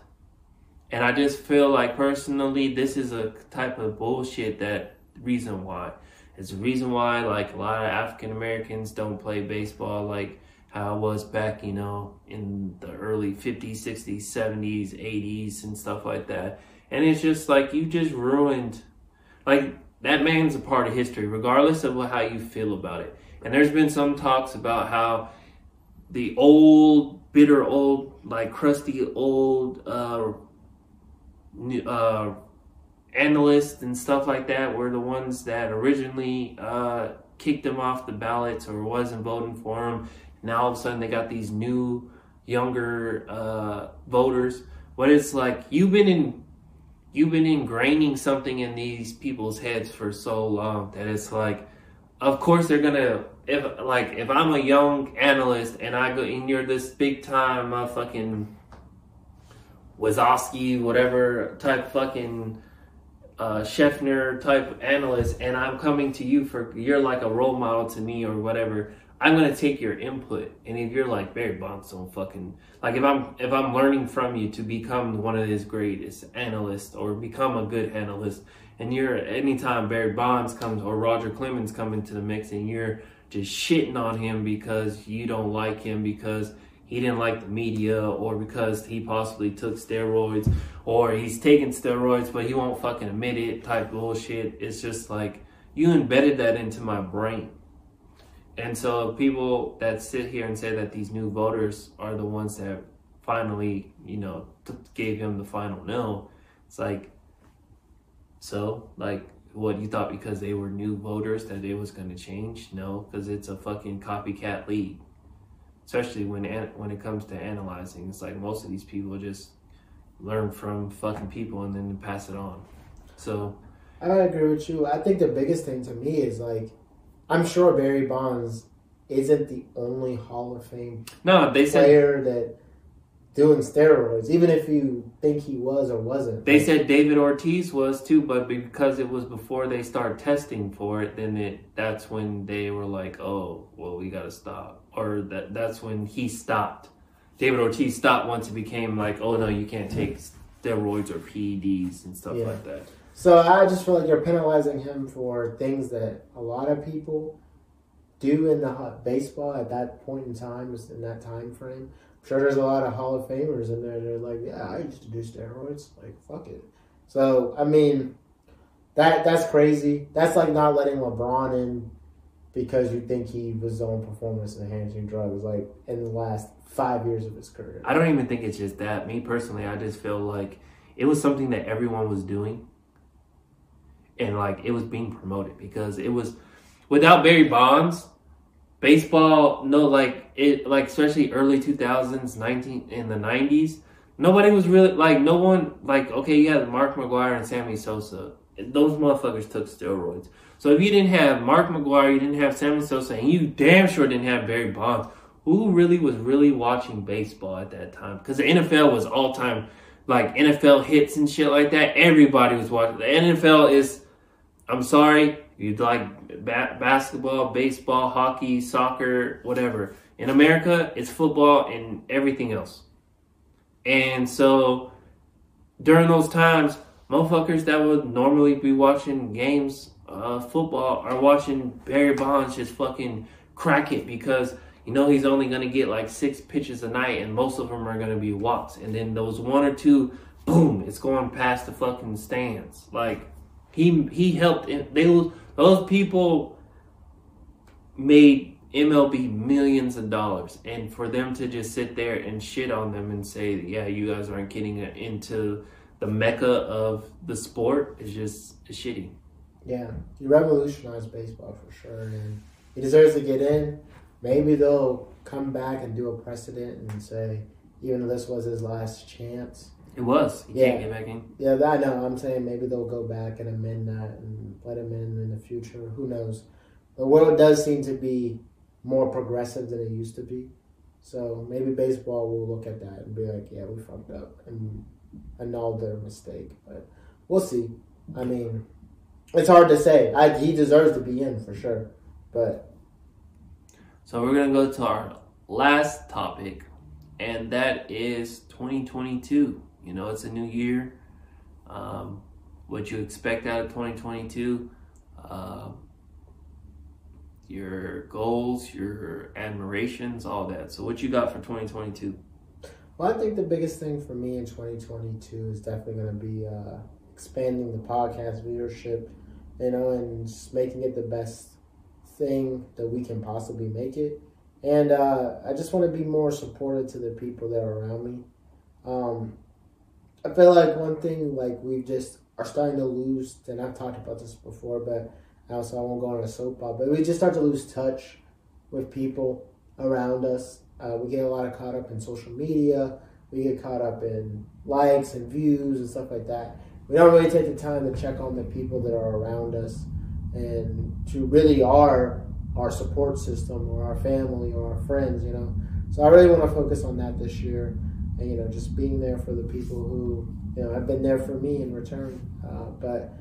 And I just feel like personally this is a type of bullshit that reason why. It's the reason why like a lot of African Americans don't play baseball like how it was back, you know, in the early 50s, 60s, 70s, 80s, and stuff like that. And it's just like you just ruined, like that man's a part of history, regardless of how you feel about it. And there's been some talks about how the old, bitter old, like crusty old, uh, uh, analysts and stuff like that were the ones that originally uh, kicked him off the ballots or wasn't voting for him. Now all of a sudden they got these new, younger uh, voters. But it's like you've been in, you've been ingraining something in these people's heads for so long that it's like, of course they're gonna. If like if I'm a young analyst and I go and you're this big time uh, fucking Wazowski, whatever type fucking uh, Schefter type analyst, and I'm coming to you for you're like a role model to me or whatever. I'm gonna take your input, and if you're like Barry Bonds, don't fucking like if I'm if I'm learning from you to become one of his greatest analysts or become a good analyst, and you're anytime Barry Bonds comes or Roger Clemens come into the mix, and you're just shitting on him because you don't like him because he didn't like the media or because he possibly took steroids or he's taking steroids but he won't fucking admit it type bullshit. It's just like you embedded that into my brain. And so people that sit here and say that these new voters are the ones that finally, you know, gave him the final no, it's like, so, like, what you thought because they were new voters that it was going to change? No, because it's a fucking copycat league especially when when it comes to analyzing. It's like most of these people just learn from fucking people and then pass it on. So I agree with you. I think the biggest thing to me is like, I'm sure Barry Bonds isn't the only Hall of Fame no, they said player that doing steroids, even if you think he was or wasn't. they said David Ortiz was too, but because it was before they started testing for it, then it that's when they were like, oh, well, we got to stop, or that that's when he stopped. David Ortiz stopped once it became like, oh no, you can't take steroids or PEDs and stuff Yeah. like that. So I just feel like you're penalizing him for things that a lot of people do in the baseball at that point in time, in that time frame. I'm sure there's a lot of Hall of Famers in there. that are like, yeah, I used to do steroids. Like, fuck it. So I mean, that that's crazy. That's like not letting LeBron in because you think he was on performance enhancing drugs, like in the last five years of his career. I don't even think it's just that. Me personally, I just feel like it was something that everyone was doing. And like it was being promoted because it was without Barry Bonds, baseball no like it like especially early 2000s, 19 in the 90s, Nobody was really like no one like okay, you Mark McGwire and Sammy Sosa. Those motherfuckers took steroids. So if you didn't have Mark McGwire, you didn't have Sammy Sosa, and you damn sure didn't have Barry Bonds, who really was really watching baseball at that time? Because the NFL was all time like NFL hits and shit like that. Everybody was watching. The NFL is, I'm sorry, you like ba- basketball, baseball, hockey, soccer, whatever. In America, it's football and everything else. And so during those times, motherfuckers that would normally be watching games, uh, football, are watching Barry Bonds just fucking crack it because you know he's only to get like six pitches a night and most of them are to be walks. And then those one or two, boom, it's going past the fucking stands. Like he he helped. They those people made MLB millions of dollars, and for them to just sit there and shit on them and say, "Yeah, you guys aren't getting into the mecca of the sport," is just shitty. Yeah, he revolutionized baseball for sure, and he deserves to get in. Maybe they'll come back and do a precedent and say, even though this was his last chance. It was. He yeah. can't get back in. Yeah, I know. I'm saying maybe they'll go back and amend that and let him in in the future. Who knows? The world does seem to be more progressive than it used to be. So maybe baseball will look at that and be like, yeah, we fucked up and annul their mistake. But we'll see. I mean, it's hard to say. I, he deserves to be in for sure. But so we're gonna go to our last topic, and that is 2022. You know, it's a new year. Um, what you expect out of 2022? Uh, your goals, your admirations, all that. So, what you got for 2022? Well, I think the biggest thing for me in 2022 is definitely going to be uh, expanding the podcast viewership, you know, and just making it the best thing that we can possibly make it. And uh, I just want to be more supportive to the people that are around me. Um, I feel like one thing like we just are starting to lose, and I've talked about this before, but so I won't go on a soapbox. But we just start to lose touch with people around us. Uh, we get a lot of caught up in social media. We get caught up in likes and views and stuff like that. We don't really take the time to check on the people that are around us and to really are our support system or our family or our friends, you know. So I really want to focus on that this year and, you know, just being there for the people who, you know, have been there for me in return. Uh, but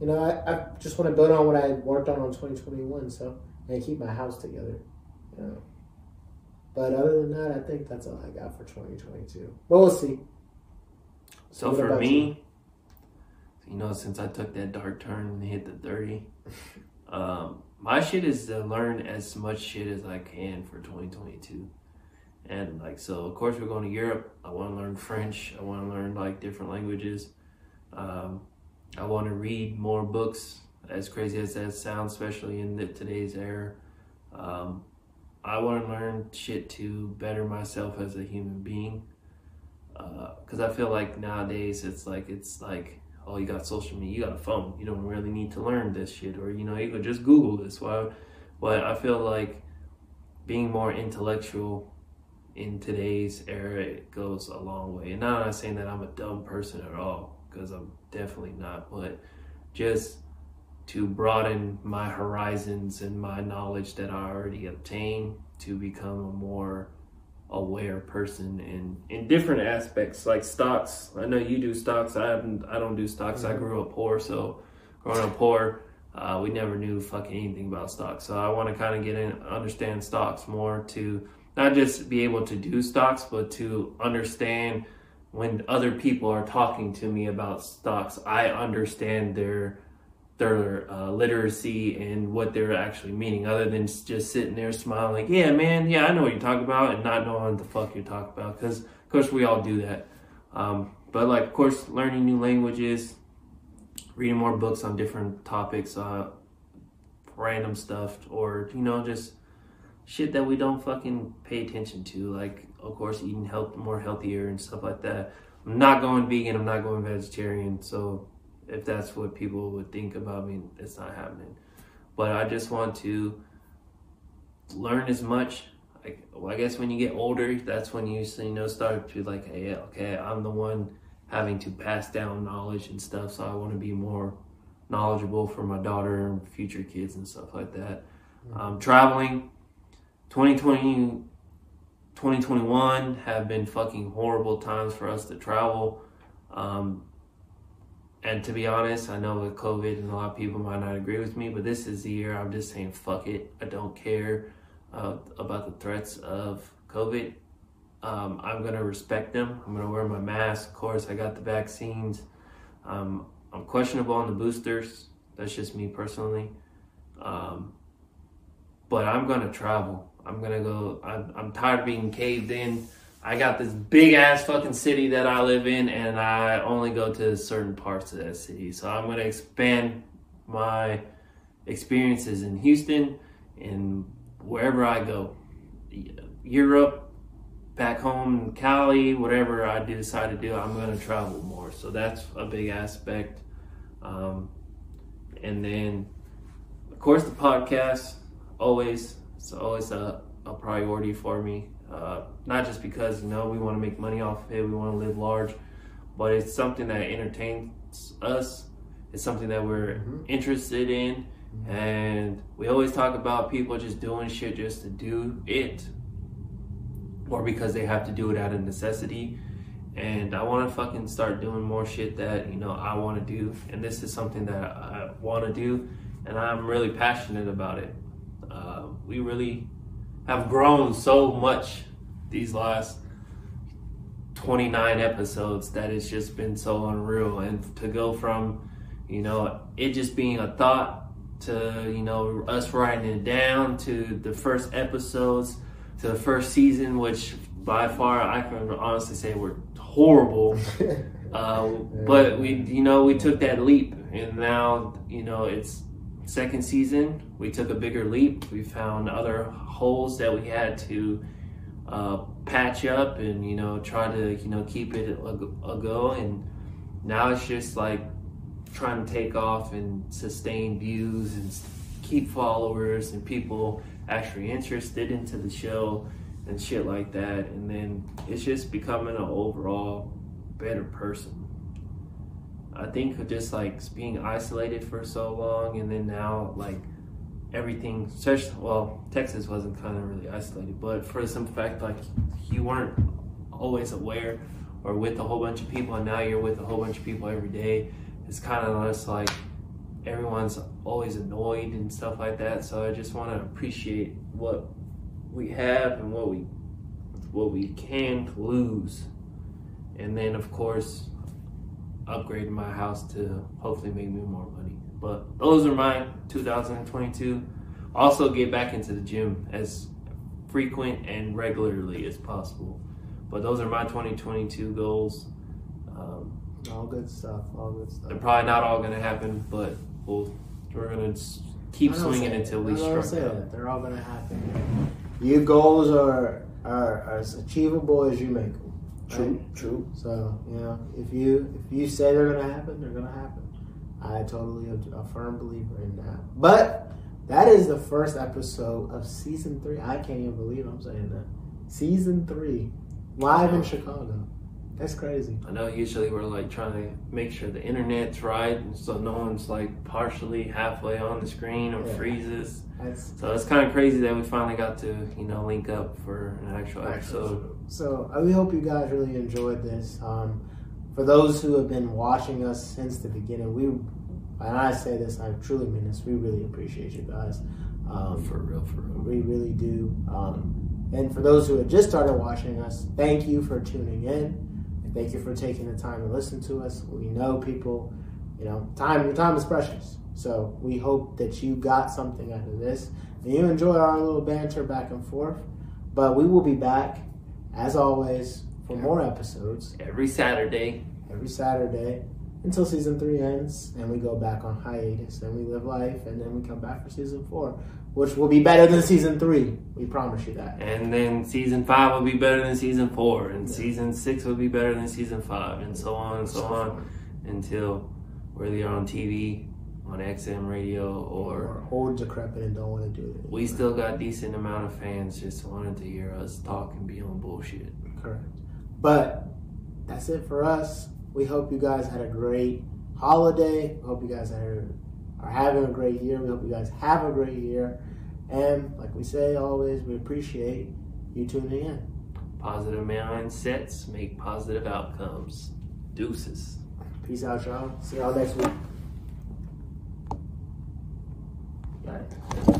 you know, I, I just want to build on what I worked on on 2021, so and keep my house together. You know. But other than that, I think that's all I got for 2022. But we'll see. So what for me, you? you? know, since I took that dark turn and hit the 30, um, my shit is to learn as much shit as I can for 2022. And like, so of course we're going to Europe. I want to learn French. I want to learn like different languages. Um, I want to read more books, as crazy as that sounds, especially in the, today's era. Um, I want to learn shit to better myself as a human being. Because uh, I feel like nowadays it's like, it's like, oh, you got social media, you got a phone. You don't really need to learn this shit. Or, you know, you could just Google this. Why? But I feel like being more intellectual in today's era it goes a long way. And now I'm not saying that I'm a dumb person at all because I'm definitely not, but just to broaden my horizons and my knowledge that I already obtained to become a more aware person in in different aspects like stocks. I know you do stocks. I haven't. I don't do stocks. Mm-hmm. I grew up poor, so growing up poor, uh, we never knew fucking anything about stocks. So I want to kind of get in, understand stocks more to not just be able to do stocks, but to understand when other people are talking to me about stocks, I understand their their uh, literacy and what they're actually meaning, other than just sitting there smiling, like, "Yeah, man, yeah, I know what you're talking about," and not knowing what the fuck you're talking about. Because, of course, we all do that. Um, but like, of course, learning new languages, reading more books on different topics, uh, random stuff, or you know, just shit that we don't fucking pay attention to, like of course eating health more healthier and stuff like that. I'm not going vegan, I'm not going vegetarian, so if that's what people would think about me, it's not happening. But I just want to learn as much like well, I guess when you get older, that's when you you know start to like, hey, okay, I'm the one having to pass down knowledge and stuff, so I want to be more knowledgeable for my daughter and future kids and stuff like that. Um, traveling, 2020, 2021 have been fucking horrible times for us to travel. Um, and to be honest, I know with COVID and a lot of people might not agree with me, but this is the year I'm just saying fuck it. I don't care uh, about the threats of COVID. Um, I'm gonna respect them. I'm gonna wear my mask. Of course, I got the vaccines. Um, I'm questionable on the boosters. That's just me personally. Um, but I'm gonna travel. I'm gonna go. I'm, I'm tired of being caved in. I got this big ass fucking city that I live in, and I only go to certain parts of that city. So I'm gonna expand my experiences in Houston and wherever I go, Europe, back home Cali, whatever I decide to do, I'm gonna travel more. So that's a big aspect. Um, and then, of course, the podcast always it's always a, a priority for me. Uh, not just because you know we want to make money off of it, we want to live large, but it's something that entertains us. It's something that we're Mhm. interested in, and we always talk about people just doing shit just to do it, or because they have to do it out of necessity. And I want to fucking start doing more shit that you know I want to do, and this is something that I want to do, and I'm really passionate about it. We really have grown so much these last 29 episodes that it's just been so unreal. And to go from you know it just being a thought to you know us writing it down to the first episodes to the first season which by far i can honestly say were horrible. Uh, but we you know we took that leap and now you know it's second season we took a bigger leap. We found other holes that we had to uh, patch up and you know try to you know keep it a, a go. And now it's just like trying to take off and sustain views and keep followers and people actually interested into the show and shit like that. And then it's just becoming an overall better person I think just like being isolated for so long, and then now like everything. Especially, well, Texas wasn't kind of really isolated, but for some fact like you weren't always aware or with a whole bunch of people, and now you're with a whole bunch of people every day. It's kind of just like everyone's always annoyed and stuff like that. So I just want to appreciate what we have and what we what we can lose, and then of course upgrading my house to hopefully make me more money. But those are my 2022. Also, get back into the gym as frequent and regularly as possible. But those are my 2022 goals. Um, all good stuff. All good stuff. they're probably not all going to happen, but we'll, we're going to keep swinging say- until we strike say that. They're all gonna happen. Your goals are, are are as achievable as you make them. Right? true. So you know, if you if you say they're gonna happen, they're gonna happen. I totally am a firm believer in that. But that is the first episode of season three. I can't even believe I'm saying that. Season three, live in Chicago. That's crazy. I know usually we're like trying to make sure the internet's right, so no one's like partially halfway on the screen or Yeah. freezes. That's So it's kind of crazy that we finally got to, you know, link up for an actual episode. So uh, we hope you guys really enjoyed this. Um, for those who have been watching us since the beginning, we and I say this, I truly mean this. We really appreciate you guys. Um, For real, for real. we really do. Um, and for those who have just started watching us, thank you for tuning in. Thank you for taking the time to listen to us. We know people, you know, time your time is precious. So we hope that you got something out of this and you enjoy our little banter back and forth. But we will be back, as always, for more episodes Every Saturday. every Saturday until season three ends, and we go back on hiatus, and we live life, and then we come back for season four, which will be better than season three. We promise you that. And then season five will be better than season four, and Yeah. season six will be better than season five, and so on and so on until we're either on TV on XM radio or or old, decrepit, and don't want to do it. we still got decent amount of fans just wanted to hear us talk and be on bullshit. Correct. But that's it for us. We hope you guys had a great holiday. Hope you guys are, are having a great year. We hope you guys have a great year. And like we say always, we appreciate you tuning in. Positive mindsets make positive outcomes. Deuces. Peace out, y'all. See y'all next week. Got it.